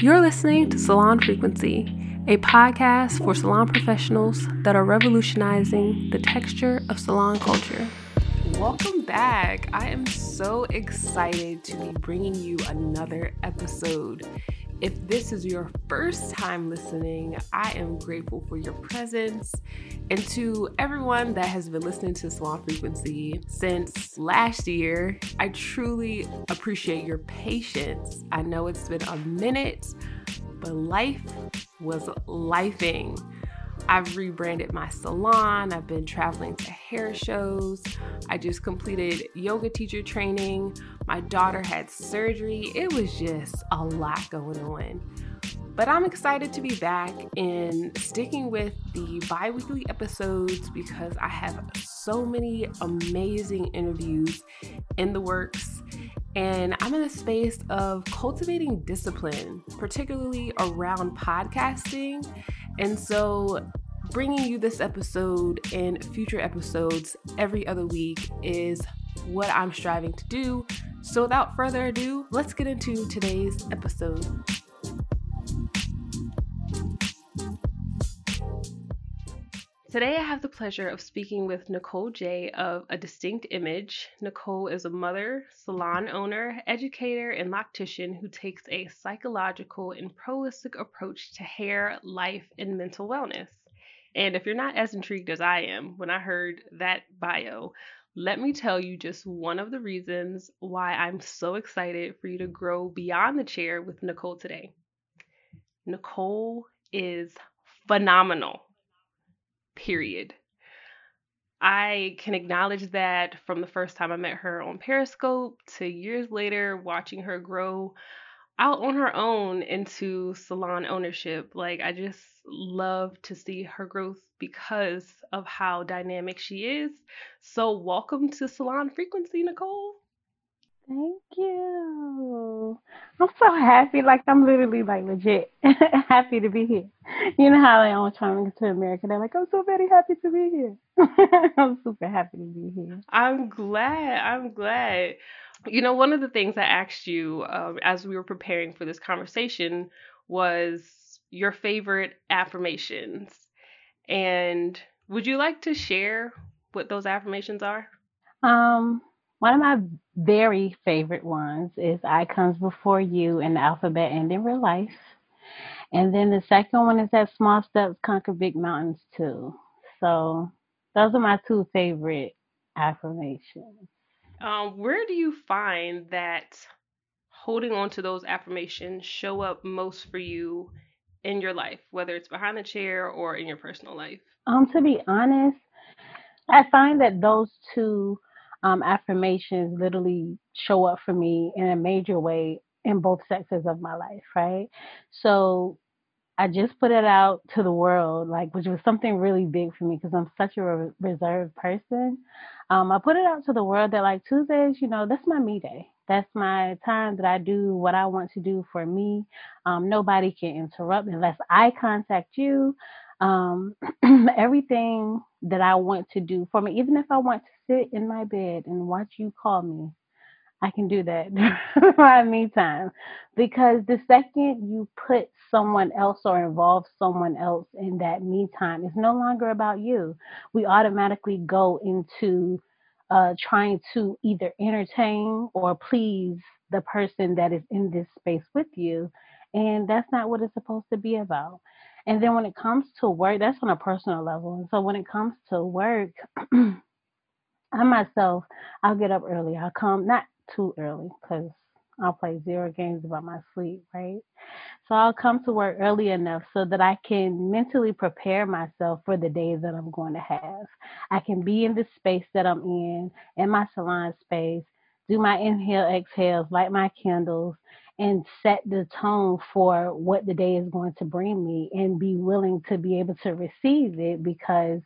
You're listening to Salon Frequency, a podcast for salon professionals that are revolutionizing the texture of salon culture. Welcome back. I am so excited to be bringing you another episode. If this is your first time listening, I am grateful for your presence. And to everyone that has been listening to Salon Frequency since last year, I truly appreciate your patience. I know it's been a minute, but life was lifing. I've rebranded my salon. I've been traveling to hair shows. I just completed yoga teacher training. My daughter had surgery. It was just a lot going on. But I'm excited to be back and sticking with the bi weekly episodes because I have so many amazing interviews in the works. And I'm in a space of cultivating discipline, particularly around podcasting. And so, bringing you this episode and future episodes every other week is what I'm striving to do. So, without further ado, let's get into today's episode. Today, I have the pleasure of speaking with Nicole J of A Distinct Image. Nicole is a mother, salon owner, educator, and loctician who takes a psychological and holistic approach to hair, life, and mental wellness. And if you're not as intrigued as I am when I heard that bio, let me tell you just one of the reasons why I'm so excited for you to grow beyond the chair with Nicole today. Nicole is phenomenal period. I can acknowledge that from the first time I met her on Periscope to years later watching her grow out on her own into salon ownership. Like, I just love to see her growth because of how dynamic she is. So, welcome to Salon Frequency, Nicole. Thank you. I'm so happy. Like I'm literally like legit happy to be here. You know how they always trying to get to America. They're like, I'm so very happy to be here. I'm super happy to be here. I'm glad. I'm glad. You know, one of the things I asked you um, as we were preparing for this conversation was your favorite affirmations. And would you like to share what those affirmations are? Um, one of my very favorite ones is I comes before you in the alphabet and in real life. And then the second one is that small steps conquer big mountains too. So those are my two favorite affirmations. Um, where do you find that holding on to those affirmations show up most for you in your life, whether it's behind the chair or in your personal life? Um, to be honest, I find that those two um, affirmations literally show up for me in a major way in both sectors of my life, right? So I just put it out to the world, like, which was something really big for me because I'm such a re- reserved person. Um, I put it out to the world that, like, Tuesdays, you know, that's my me day. That's my time that I do what I want to do for me. Um, nobody can interrupt unless I contact you. Um, everything that I want to do for me, even if I want to sit in my bed and watch you call me, I can do that my me time. Because the second you put someone else or involve someone else in that me time, it's no longer about you. We automatically go into uh, trying to either entertain or please the person that is in this space with you. And that's not what it's supposed to be about. And then when it comes to work, that's on a personal level. And so when it comes to work, I myself, I'll get up early. I'll come not too early because I'll play zero games about my sleep, right? So I'll come to work early enough so that I can mentally prepare myself for the days that I'm going to have. I can be in the space that I'm in, in my salon space, do my inhale, exhales, light my candles, and set the tone for what the day is going to bring me and be willing to be able to receive it because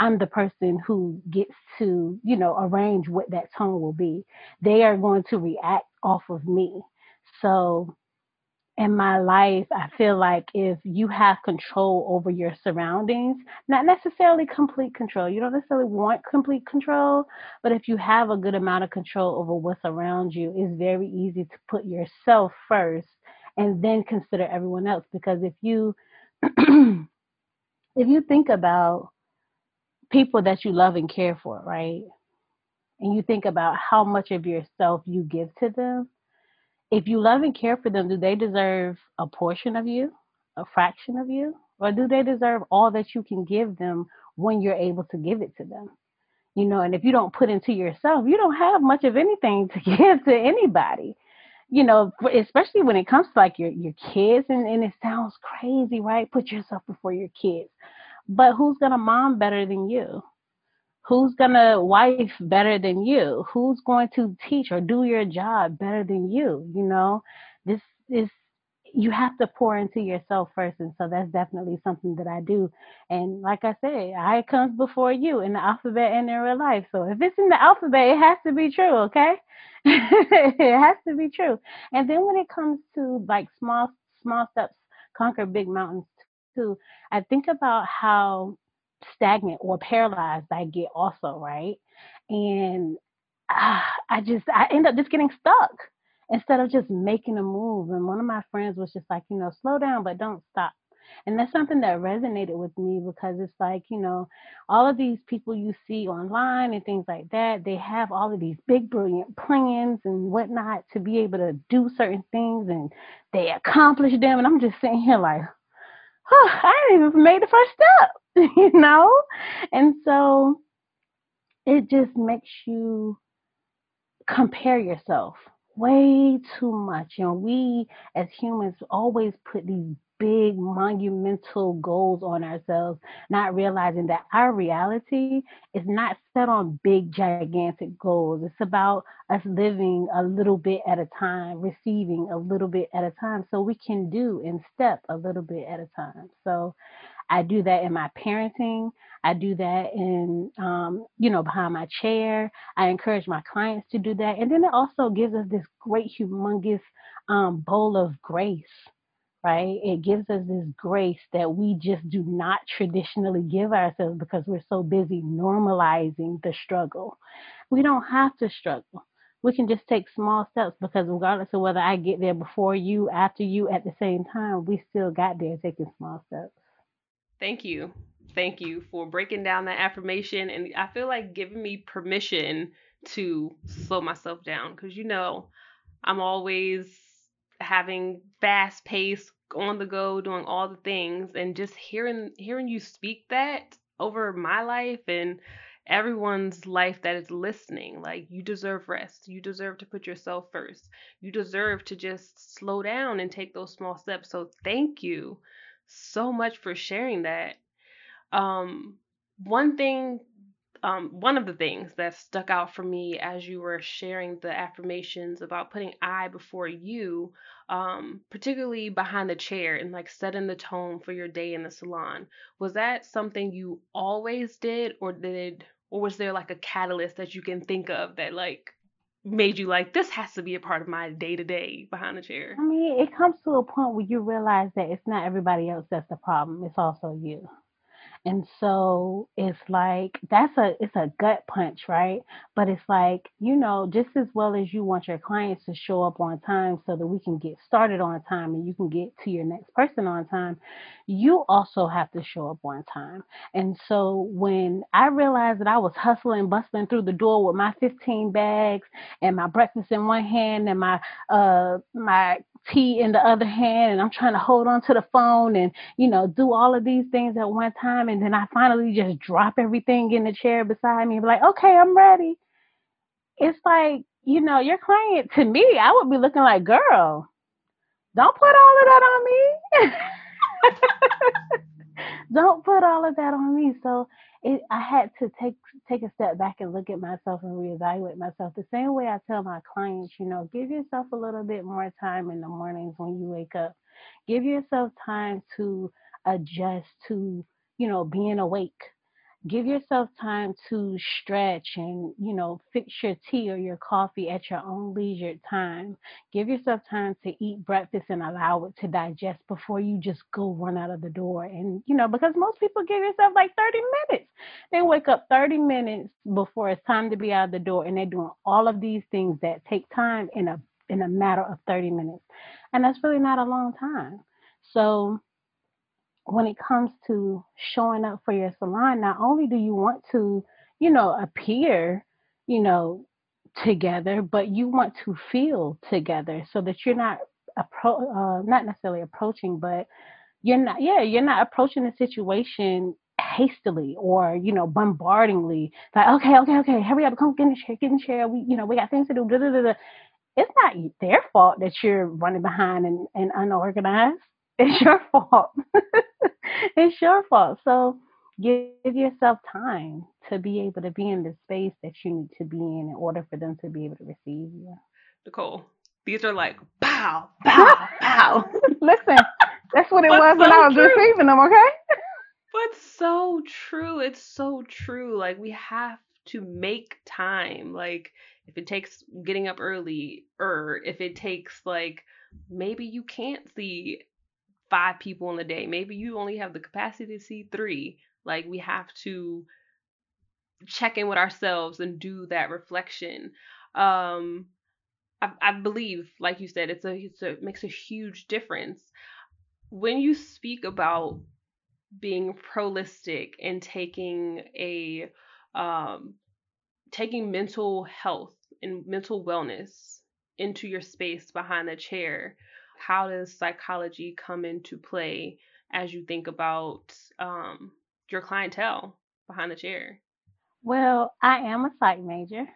I'm the person who gets to, you know, arrange what that tone will be. They are going to react off of me. So in my life, I feel like if you have control over your surroundings, not necessarily complete control, you don't necessarily want complete control, but if you have a good amount of control over what's around you, it's very easy to put yourself first and then consider everyone else. Because if you if you think about people that you love and care for, right? And you think about how much of yourself you give to them, if you love and care for them, do they deserve a portion of you, a fraction of you? Or do they deserve all that you can give them when you're able to give it to them? You know, and if you don't put into yourself, you don't have much of anything to give to anybody. You know, especially when it comes to like your your kids, and, and it sounds crazy, right? Put yourself before your kids. But who's gonna mom better than you? Who's going to wife better than you? Who's going to teach or do your job better than you? You know, this is you have to pour into yourself first and so that's definitely something that i do and like i say i comes before you in the alphabet and in real life so if it's in the alphabet it has to be true okay it has to be true and then when it comes to like small small steps conquer big mountains too i think about how stagnant or paralyzed I get also, right? And uh, I just I end up just getting stuck instead of just making a move. And one of my friends was just like, you know, slow down, but don't stop. And that's something that resonated with me because it's like, you know, all of these people you see online and things like that, they have all of these big, brilliant plans and whatnot to be able to do certain things and they accomplish them. And I'm just sitting here like, oh, I didn't even made the first step. you know? And so it just makes you compare yourself way too much. You know, we as humans always put these big monumental goals on ourselves, not realizing that our reality is not set on big gigantic goals. It's about us living a little bit at a time, receiving a little bit at a time so we can do and step a little bit at a time. So I do that in my parenting. I do that in, um, you know, behind my chair. I encourage my clients to do that. And then it also gives us this great, humongous um, bowl of grace, right? It gives us this grace that we just do not traditionally give ourselves because we're so busy normalizing the struggle. We don't have to struggle. We can just take small steps because regardless of whether I get there before you, after you, at the same time, we still got there taking small steps. Thank you. Thank you for breaking down that affirmation. And I feel like giving me permission to slow myself down because, you know, I'm always having fast pace on the go doing all the things and just hearing hearing you speak that over my life and everyone's life that is listening. Like you deserve rest. You deserve to put yourself first. You deserve to just slow down and take those small steps. So thank you so much for sharing that. Um, one thing, um, one of the things that stuck out for me as you were sharing the affirmations about putting I before you, um, particularly behind the chair and like setting the tone for your day in the salon, was that something you always did, or did, or was there like a catalyst that you can think of that like made you like this has to be a part of my day to day behind the chair? I mean, it comes to a point where you realize that it's not everybody else that's the problem; it's also you. And so it's like that's a it's a gut punch, right? But it's like, you know, just as well as you want your clients to show up on time so that we can get started on time and you can get to your next person on time, you also have to show up on time. And so when I realized that I was hustling, bustling through the door with my 15 bags and my breakfast in one hand and my uh my tea in the other hand and I'm trying to hold on to the phone and you know do all of these things at one time and then I finally just drop everything in the chair beside me and be like, "Okay, I'm ready." It's like, you know, your client to me, I would be looking like, "Girl, don't put all of that on me." don't put all of that on me. So it, I had to take take a step back and look at myself and reevaluate myself. The same way I tell my clients, you know, give yourself a little bit more time in the mornings when you wake up. Give yourself time to adjust to, you know, being awake. give yourself time to stretch and you know fix your tea or your coffee at your own leisure time. Give yourself time to eat breakfast and allow it to digest before you just go run out of the door. And you know because most people give yourself like 30 minutes. They wake up 30 minutes before it's time to be out of the door and they're doing all of these things that take time in a in a matter of 30 minutes. And that's really not a long time. So when it comes to showing up for your salon, not only do you want to, you know, appear, you know, together, but you want to feel together so that you're not appro- uh, not necessarily approaching, but you're not, yeah, you're not approaching the situation hastily or you know bombardingly. Like okay okay okay hurry up come get in the chair get in the chair. We you know we got things to do. It's not their fault that you're running behind and, and unorganized it's your fault. it's your fault. So give yourself time to be able to be in the space that you need to be in in order for them to be able to receive you. Nicole, these are like pow, pow, pow. Listen, that's what it was so when I was true. receiving them, okay? but so true. It's so true. Like we have to make time. Like if it takes getting up early, or if it takes like maybe you can't see five people in a day. Maybe you only have the capacity to see three. Like we have to check in with ourselves and do that reflection. Um, I, I believe, like you said, it's a, it's a it makes a huge difference when you speak about being prolistic and taking a um, taking mental health and mental wellness into your space behind the chair how does psychology come into play as you think about um, your clientele behind the chair? Well, I am a psych major.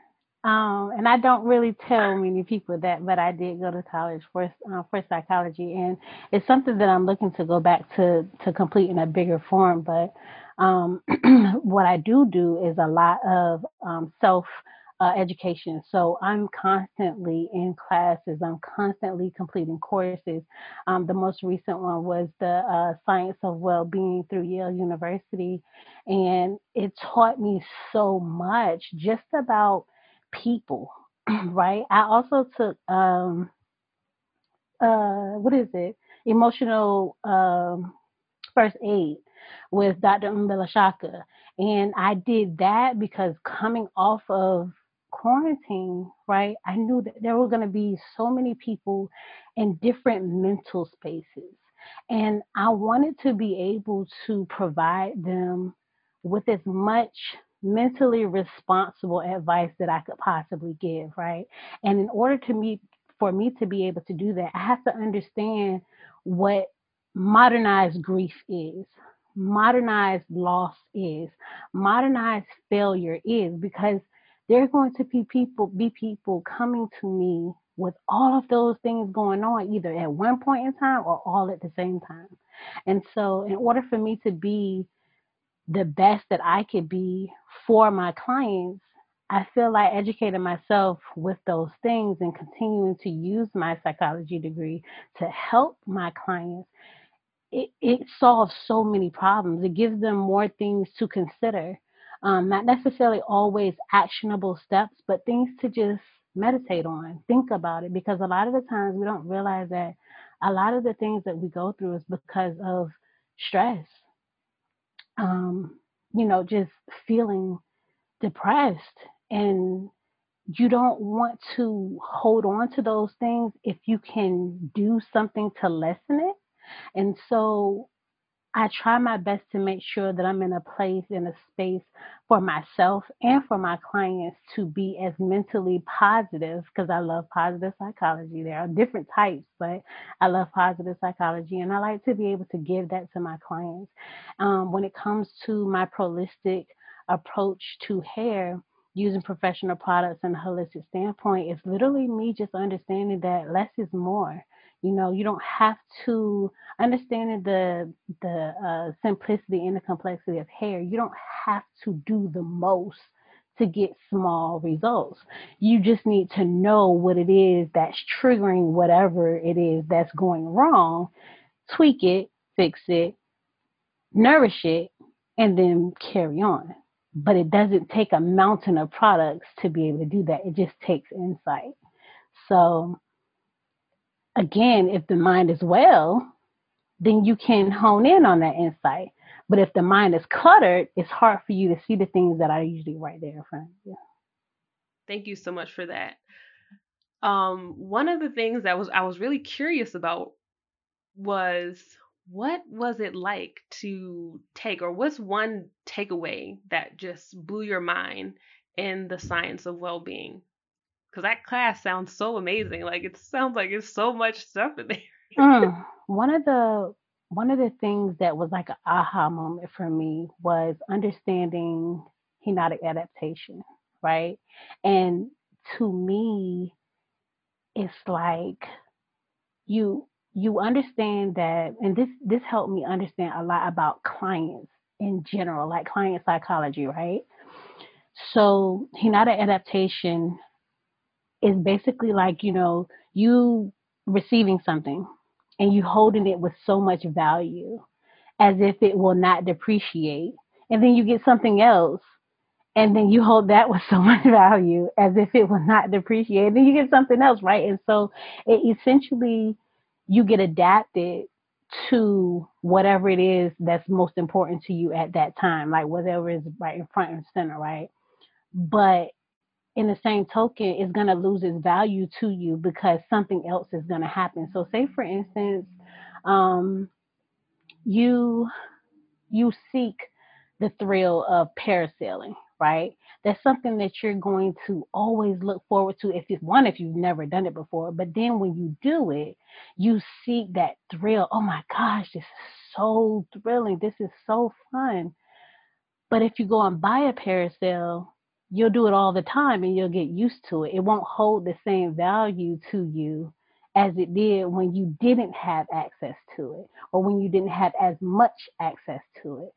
Um, and I don't really tell many people that, but I did go to college for uh, for psychology, and it's something that I'm looking to go back to to complete in a bigger form. But um, what I do do is a lot of um, self uh, education. So I'm constantly in classes. I'm constantly completing courses. Um, the most recent one was the uh, Science of Well-being through Yale University, and it taught me so much just about people. right. I also took um, uh, what is it? Emotional um, first aid with Dr. Mbilishaka. And I did that because coming off of quarantine, right, I knew that there were going to be so many people in different mental spaces. And I wanted to be able to provide them with as much mentally responsible advice that I could possibly give, right? And in order to meet for me to be able to do that, I have to understand what modernized grief is, modernized loss is, modernized failure is, because there are going to be people be people coming to me with all of those things going on either at one point in time or all at the same time. And so in order for me to be the best that I could be for my clients, I feel like educating myself with those things and continuing to use my psychology degree to help my clients it, it solves so many problems. It gives them more things to consider um, not necessarily always actionable steps, but things to just meditate on, think about it, because a lot of the times we don't realize that a lot of the things that we go through is because of stress. Um, you know, just feeling depressed and you don't want to hold on to those things if you can do something to lessen it. And so I try my best to make sure that I'm in a place, in a space for myself and for my clients to be as mentally positive because I love positive psychology. There are different types, but I love positive psychology and I like to be able to give that to my clients. Um, when it comes to my prolistic approach to hair, using professional products and a holistic standpoint, it's literally me just understanding that less is more you know, you don't have to understanding the the uh, simplicity and the complexity of hair. You don't have to do the most to get small results. You just need to know what it is that's triggering whatever it is that's going wrong, tweak it, fix it, nourish it, and then carry on. But it doesn't take a mountain of products to be able to do that. It just takes insight. So, again, if the mind is well, then you can hone in on that insight. But if the mind is cluttered, it's hard for you to see the things that are usually right there in front of you. Thank you so much for that. Um, one of the things that was I was really curious about was what was it like to take, or what's one takeaway that just blew your mind in the science of well being? Because that class sounds so amazing. Like it sounds like it's so much stuff in there. Mm. One of the one of the things that was like an aha moment for me was understanding hedonic adaptation, right? And to me, it's like you you understand that and this this helped me understand a lot about clients in general like client psychology right so hedonic adaptation is basically like you know you receiving something and you holding it with so much value as if it will not depreciate. And then you get something else and then you hold that with so much value as if it will not depreciate. And then you get something else right? And so it essentially you get adapted to whatever it is that's most important to you at that time, like whatever is right in front and center, right? But in the same token, is going to lose its value to you because something else is going to happen. So, say for instance, um, you you seek the thrill of parasailing, right? That's something that you're going to always look forward to if it's one if you've never done it before, but then when you do it, you seek that thrill. Oh my gosh, this is so thrilling. This is so fun. But if you go and buy a parasail, you'll do it all the time and you'll get used to it. It won't hold the same value to you as it did when you didn't have access to it or when you didn't have as much access to it.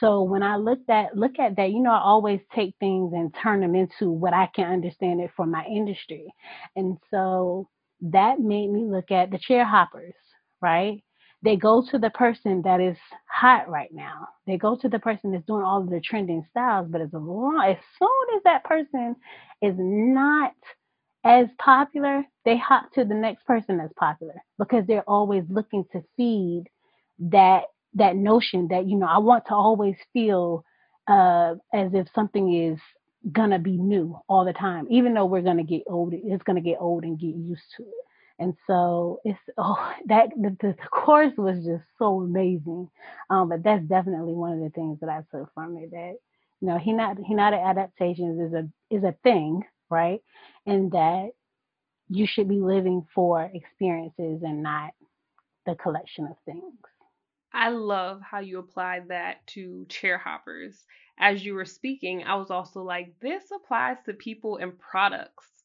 So when I look at look at that, you know, I always take things and turn them into what I can understand it for my industry. And so that made me look at the chair hoppers, right? They go to the person that is hot right now. They go to the person that's doing all of the trending styles, but as long as soon as that person is not as popular, they hop to the next person that's popular because they're always looking to feed that that notion that you know I want to always feel uh, as if something is gonna be new all the time, even though we're gonna get old. It's gonna get old and get used to it. And so it's oh that the, the course was just so amazing. Um, but that's definitely one of the things that I took from it. That you know, he not he not adaptations is a is a thing, right? And that you should be living for experiences and not the collection of things. I love how you applied that to chair hoppers. As you were speaking, I was also like, this applies to people and products.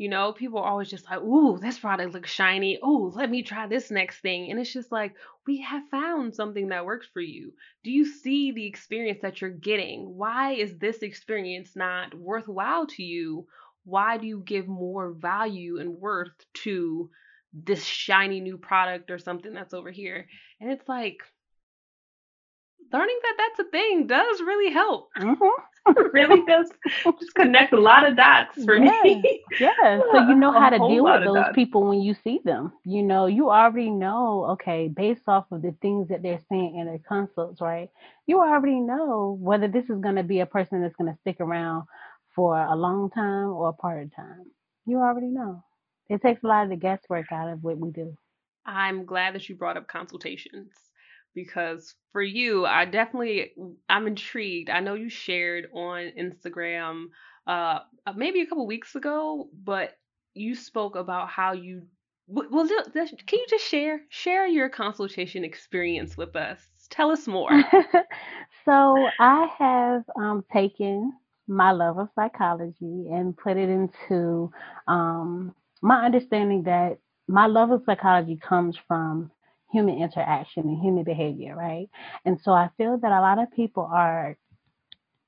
You know, people are always just like, ooh, this product looks shiny. Oh, let me try this next thing. And it's just like, we have found something that works for you. Do you see the experience that you're getting? Why is this experience not worthwhile to you? why do you give more value and worth to this shiny new product or something that's over here? And it's like learning that that's a thing does really help. Mm-hmm. really does just connect a lot of dots for yeah. me. yeah. So you know how to deal with those people when you see them. You know, you already know, okay, based off of the things that they're saying in their consults, right? You already know whether this is going to be a person that's going to stick around for a long time or a part of time. You already know. It takes a lot of the guesswork out of what we do. I'm glad that you brought up consultations because for you, I definitely I'm intrigued. I know you shared on Instagram uh maybe a couple weeks ago, but you spoke about how you well can you just share share your consultation experience with us? Tell us more. so I have um, taken my love of psychology and put it into um, my understanding that my love of psychology comes from human interaction and human behavior, right? And so I feel that a lot of people are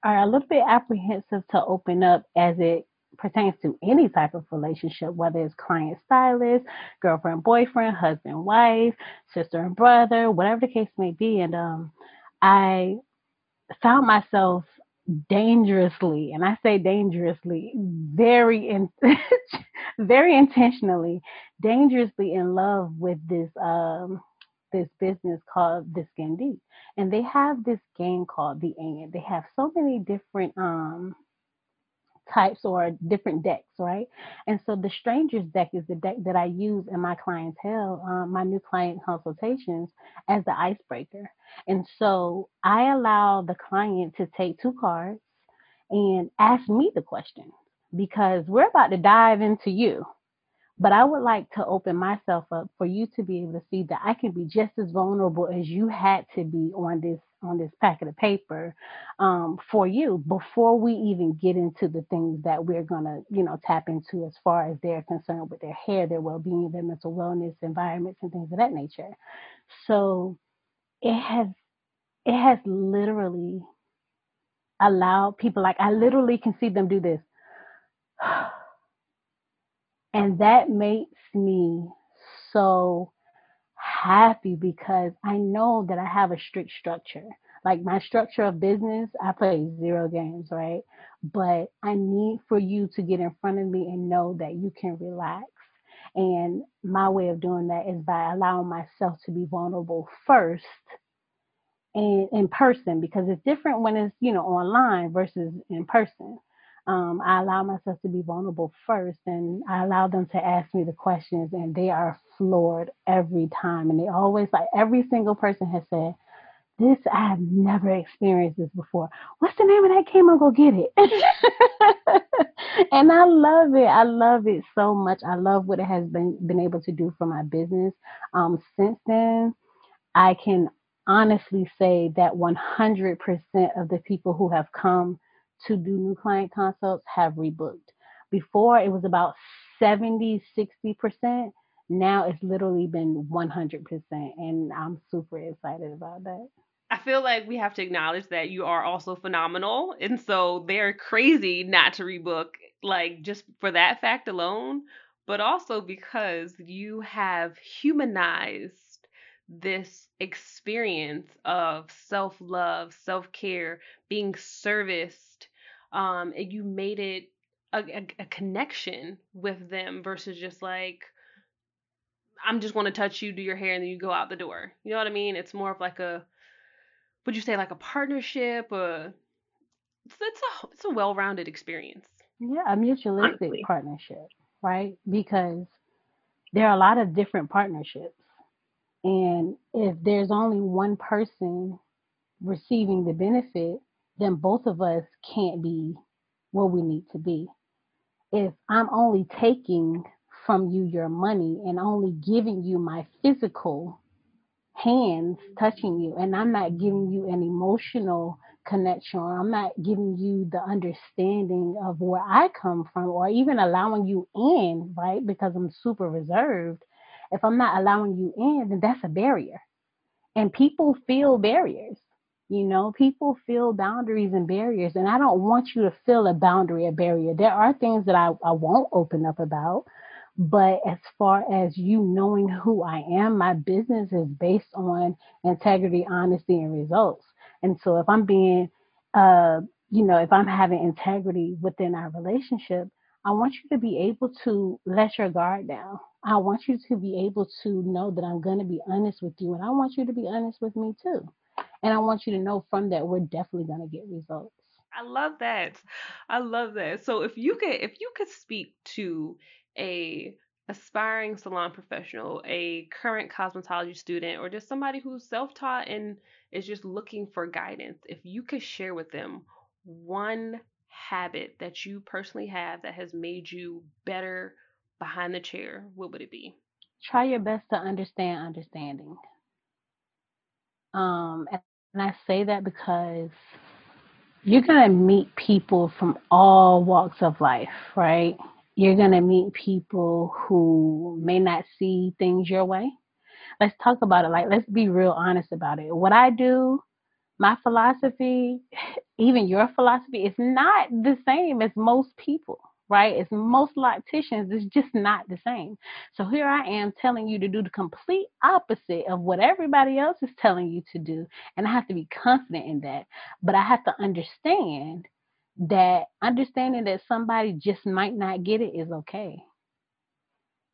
are a little bit apprehensive to open up as it pertains to any type of relationship, whether it's client stylist, girlfriend, boyfriend, husband, wife, sister and brother, whatever the case may be. And um, I found myself dangerously, and I say dangerously, very in, very intentionally, dangerously in love with this um this business called the Skin Deep, and they have this game called the And. They have so many different um types or different decks, right? And so the strangers deck is the deck that I use in my clientele, um, my new client consultations as the icebreaker. And so I allow the client to take two cards and ask me the question because we're about to dive into you. But I would like to open myself up for you to be able to see that I can be just as vulnerable as you had to be on this on this packet of paper um, for you before we even get into the things that we're gonna, you know, tap into as far as they're concerned with their hair, their well-being, their mental wellness, environments, and things of that nature. So it has it has literally allowed people like I literally can see them do this. And that makes me so happy because I know that I have a strict structure. Like my structure of business, I play zero games, right? But I need for you to get in front of me and know that you can relax. And my way of doing that is by allowing myself to be vulnerable first and in person because it's different when it's, you know, online versus in person um, I allow myself to be vulnerable first and I allow them to ask me the questions and they are floored every time. And they always like every single person has said, This I have never experienced this before. What's the name of that game? I'll go get it. and I love it. I love it so much. I love what it has been been able to do for my business. Um, since then, I can honestly say that 100% of the people who have come to do new client consults have rebooked. Before it was about 70, 60%. Now it's literally been 100%. And I'm super excited about that. I feel like we have to acknowledge that you are also phenomenal. And so they're crazy not to rebook, like just for that fact alone, but also because you have humanized this experience of self love, self care, being serviced um, and you made it a, a, a connection with them versus just like I'm just going to touch you, do your hair, and then you go out the door. You know what I mean? It's more of like a, would you say like a partnership? Or it's, it's a it's a well-rounded experience. Yeah, a mutualistic Honestly. partnership, right? Because there are a lot of different partnerships, and if there's only one person receiving the benefit, then both of us can't be where we need to be. If I'm only taking from you your money and only giving you my physical hands touching you, and I'm not giving you an emotional connection, or I'm not giving you the understanding of where I come from, or even allowing you in, right? Because I'm super reserved. If I'm not allowing you in, then that's a barrier. And people feel barriers. You know, people feel boundaries and barriers, and I don't want you to feel a boundary, a barrier. There are things that I, I won't open up about, but as far as you knowing who I am, my business is based on integrity, honesty, and results. And so if I'm being, uh, you know, if I'm having integrity within our relationship, I want you to be able to let your guard down. I want you to be able to know that I'm going to be honest with you, and I want you to be honest with me too. And I want you to know from that we're definitely going to get results. I love that. I love that. So if you could if you could speak to a aspiring salon professional, a current cosmetology student, or just somebody who's self-taught and is just looking for guidance, if you could share with them one habit that you personally have that has made you better behind the chair, what would it be? Try your best to understand understanding. Um, and I say that because you're going to meet people from all walks of life, right? You're going to meet people who may not see things your way. Let's talk about it. Like, let's be real honest about it. What I do, my philosophy, even your philosophy, is not the same as most people, right? It's most locticians, it's just not the same. So here I am telling you to do the complete opposite of what everybody else is telling you to do. And I have to be confident in that. But I have to understand that understanding that somebody just might not get it is okay.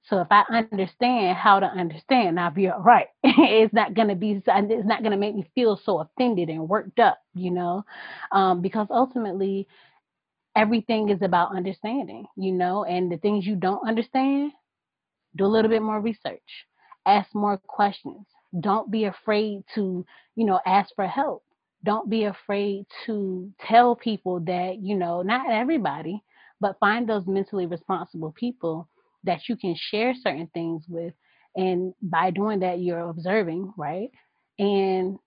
So if I understand how to understand, I'll be all right. it's not gonna be. It's not gonna make me feel so offended and worked up, you know, um, because ultimately everything is about understanding, you know, and the things you don't understand, do a little bit more research, ask more questions. Don't be afraid to, you know, ask for help. Don't be afraid to tell people that, you know, not everybody, but find those mentally responsible people that you can share certain things with. And by doing that, you're observing, right? And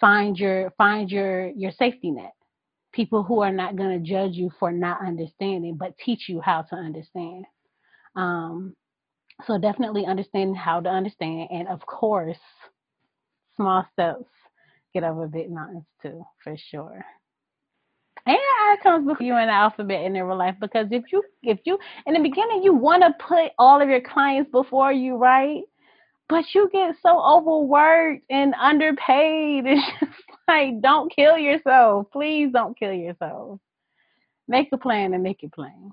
find your find your your safety net. People who are not going to judge you for not understanding, but teach you how to understand. Um, so definitely understanding how to understand, and of course, small steps get over big mountains too, for sure and it comes with you in the alphabet in real life because if you if you in the beginning you want to put all of your clients before you right but you get so overworked and underpaid it's just like don't kill yourself. Please don't kill yourself. Make a plan and make it plain.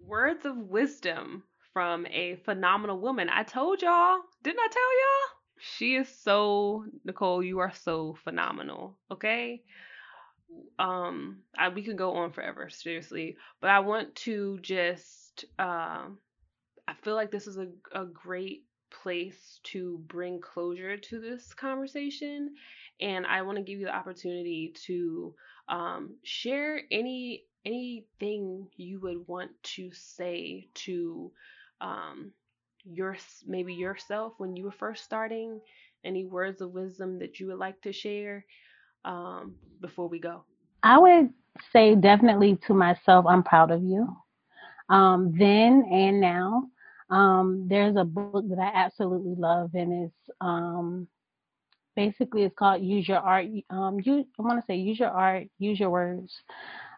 Words of wisdom from a phenomenal woman. I told y'all didn't i tell y'all? She is so nicole you are so phenomenal okay? Um I, we could go on forever seriously but i want to just um i feel like this is a, a great place to bring closure to this conversation and i want to give you the opportunity to um share any anything you would want to say to um your maybe yourself when you were first starting any words of wisdom that you would like to share um, before we go? I would say definitely to myself, I'm proud of you. Um, then and now, um, there's a book that I absolutely love, and it's um, basically it's called Use Your Art. Um, you, I want to say Use Your Art, Use Your Words,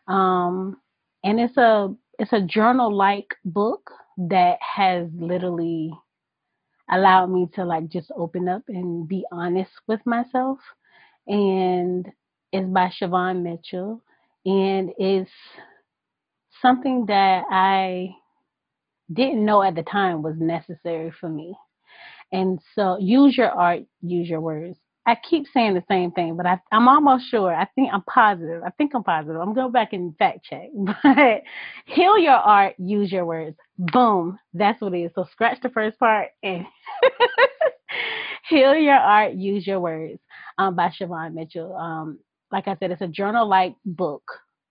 um, and it's a it's a journal like book that has literally allowed me to like just open up and be honest with myself and it's by Shivawn Mitchell, and it's something that I didn't know at the time was necessary for me. And so use your art, use your words. I keep saying the same thing, but I, am almost sure. I think I'm positive. I think I'm positive. I'm going back and fact check. But heal your art, use your words. Boom. That's what it is. So scratch the first part and heal your art, use your words um, by Shivawn Mitchell. Um, like I said, it's a journal like book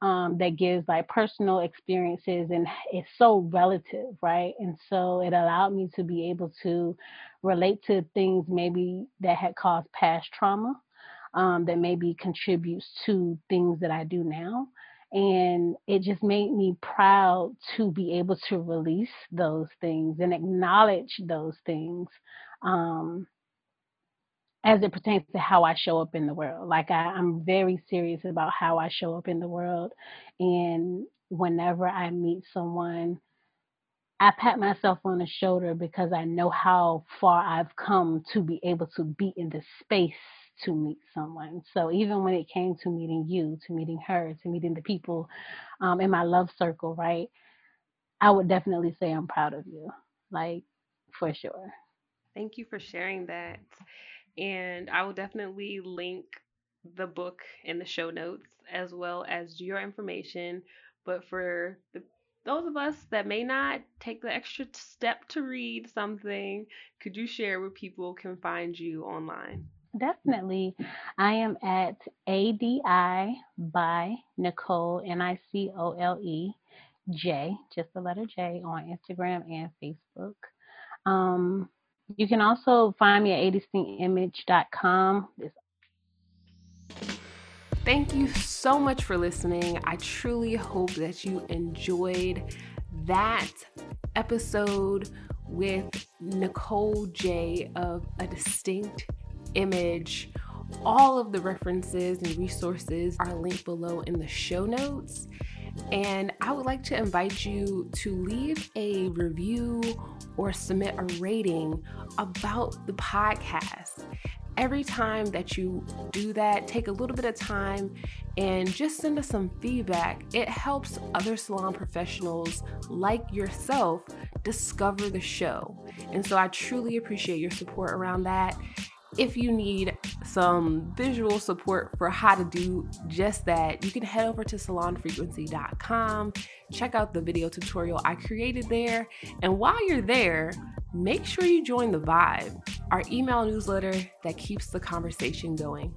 um, that gives like personal experiences and it's so relative, right? And so it allowed me to be able to relate to things maybe that had caused past trauma um, that maybe contributes to things that I do now. And it just made me proud to be able to release those things and acknowledge those things. Um, as it pertains to how I show up in the world. Like I, I'm very serious about how I show up in the world. And whenever I meet someone, I pat myself on the shoulder because I know how far I've come to be able to be in the space to meet someone. So even when it came to meeting you, to meeting her, to meeting the people um, in my love circle, right? I would definitely say I'm proud of you, like for sure. Thank you for sharing that. And I will definitely link the book in the show notes as well as your information. But for the, those of us that may not take the extra step to read something, could you share where people can find you online? Definitely. I am at ADI by Nicole, N I C O L E J, just the letter J, on Instagram and Facebook. Um, you can also find me at adistinctimage.com. Thank you so much for listening. I truly hope that you enjoyed that episode with Nicole J of A Distinct Image. All of the references and resources are linked below in the show notes. And I would like to invite you to leave a review or submit a rating about the podcast every time that you do that, take a little bit of time and just send us some feedback. It helps other salon professionals like yourself discover the show. And so I truly appreciate your support around that. If you need some visual support for how to do just that, you can head over to salonfrequency.com, check out the video tutorial I created there, and while you're there, make sure you join the vibe, our email newsletter that keeps the conversation going.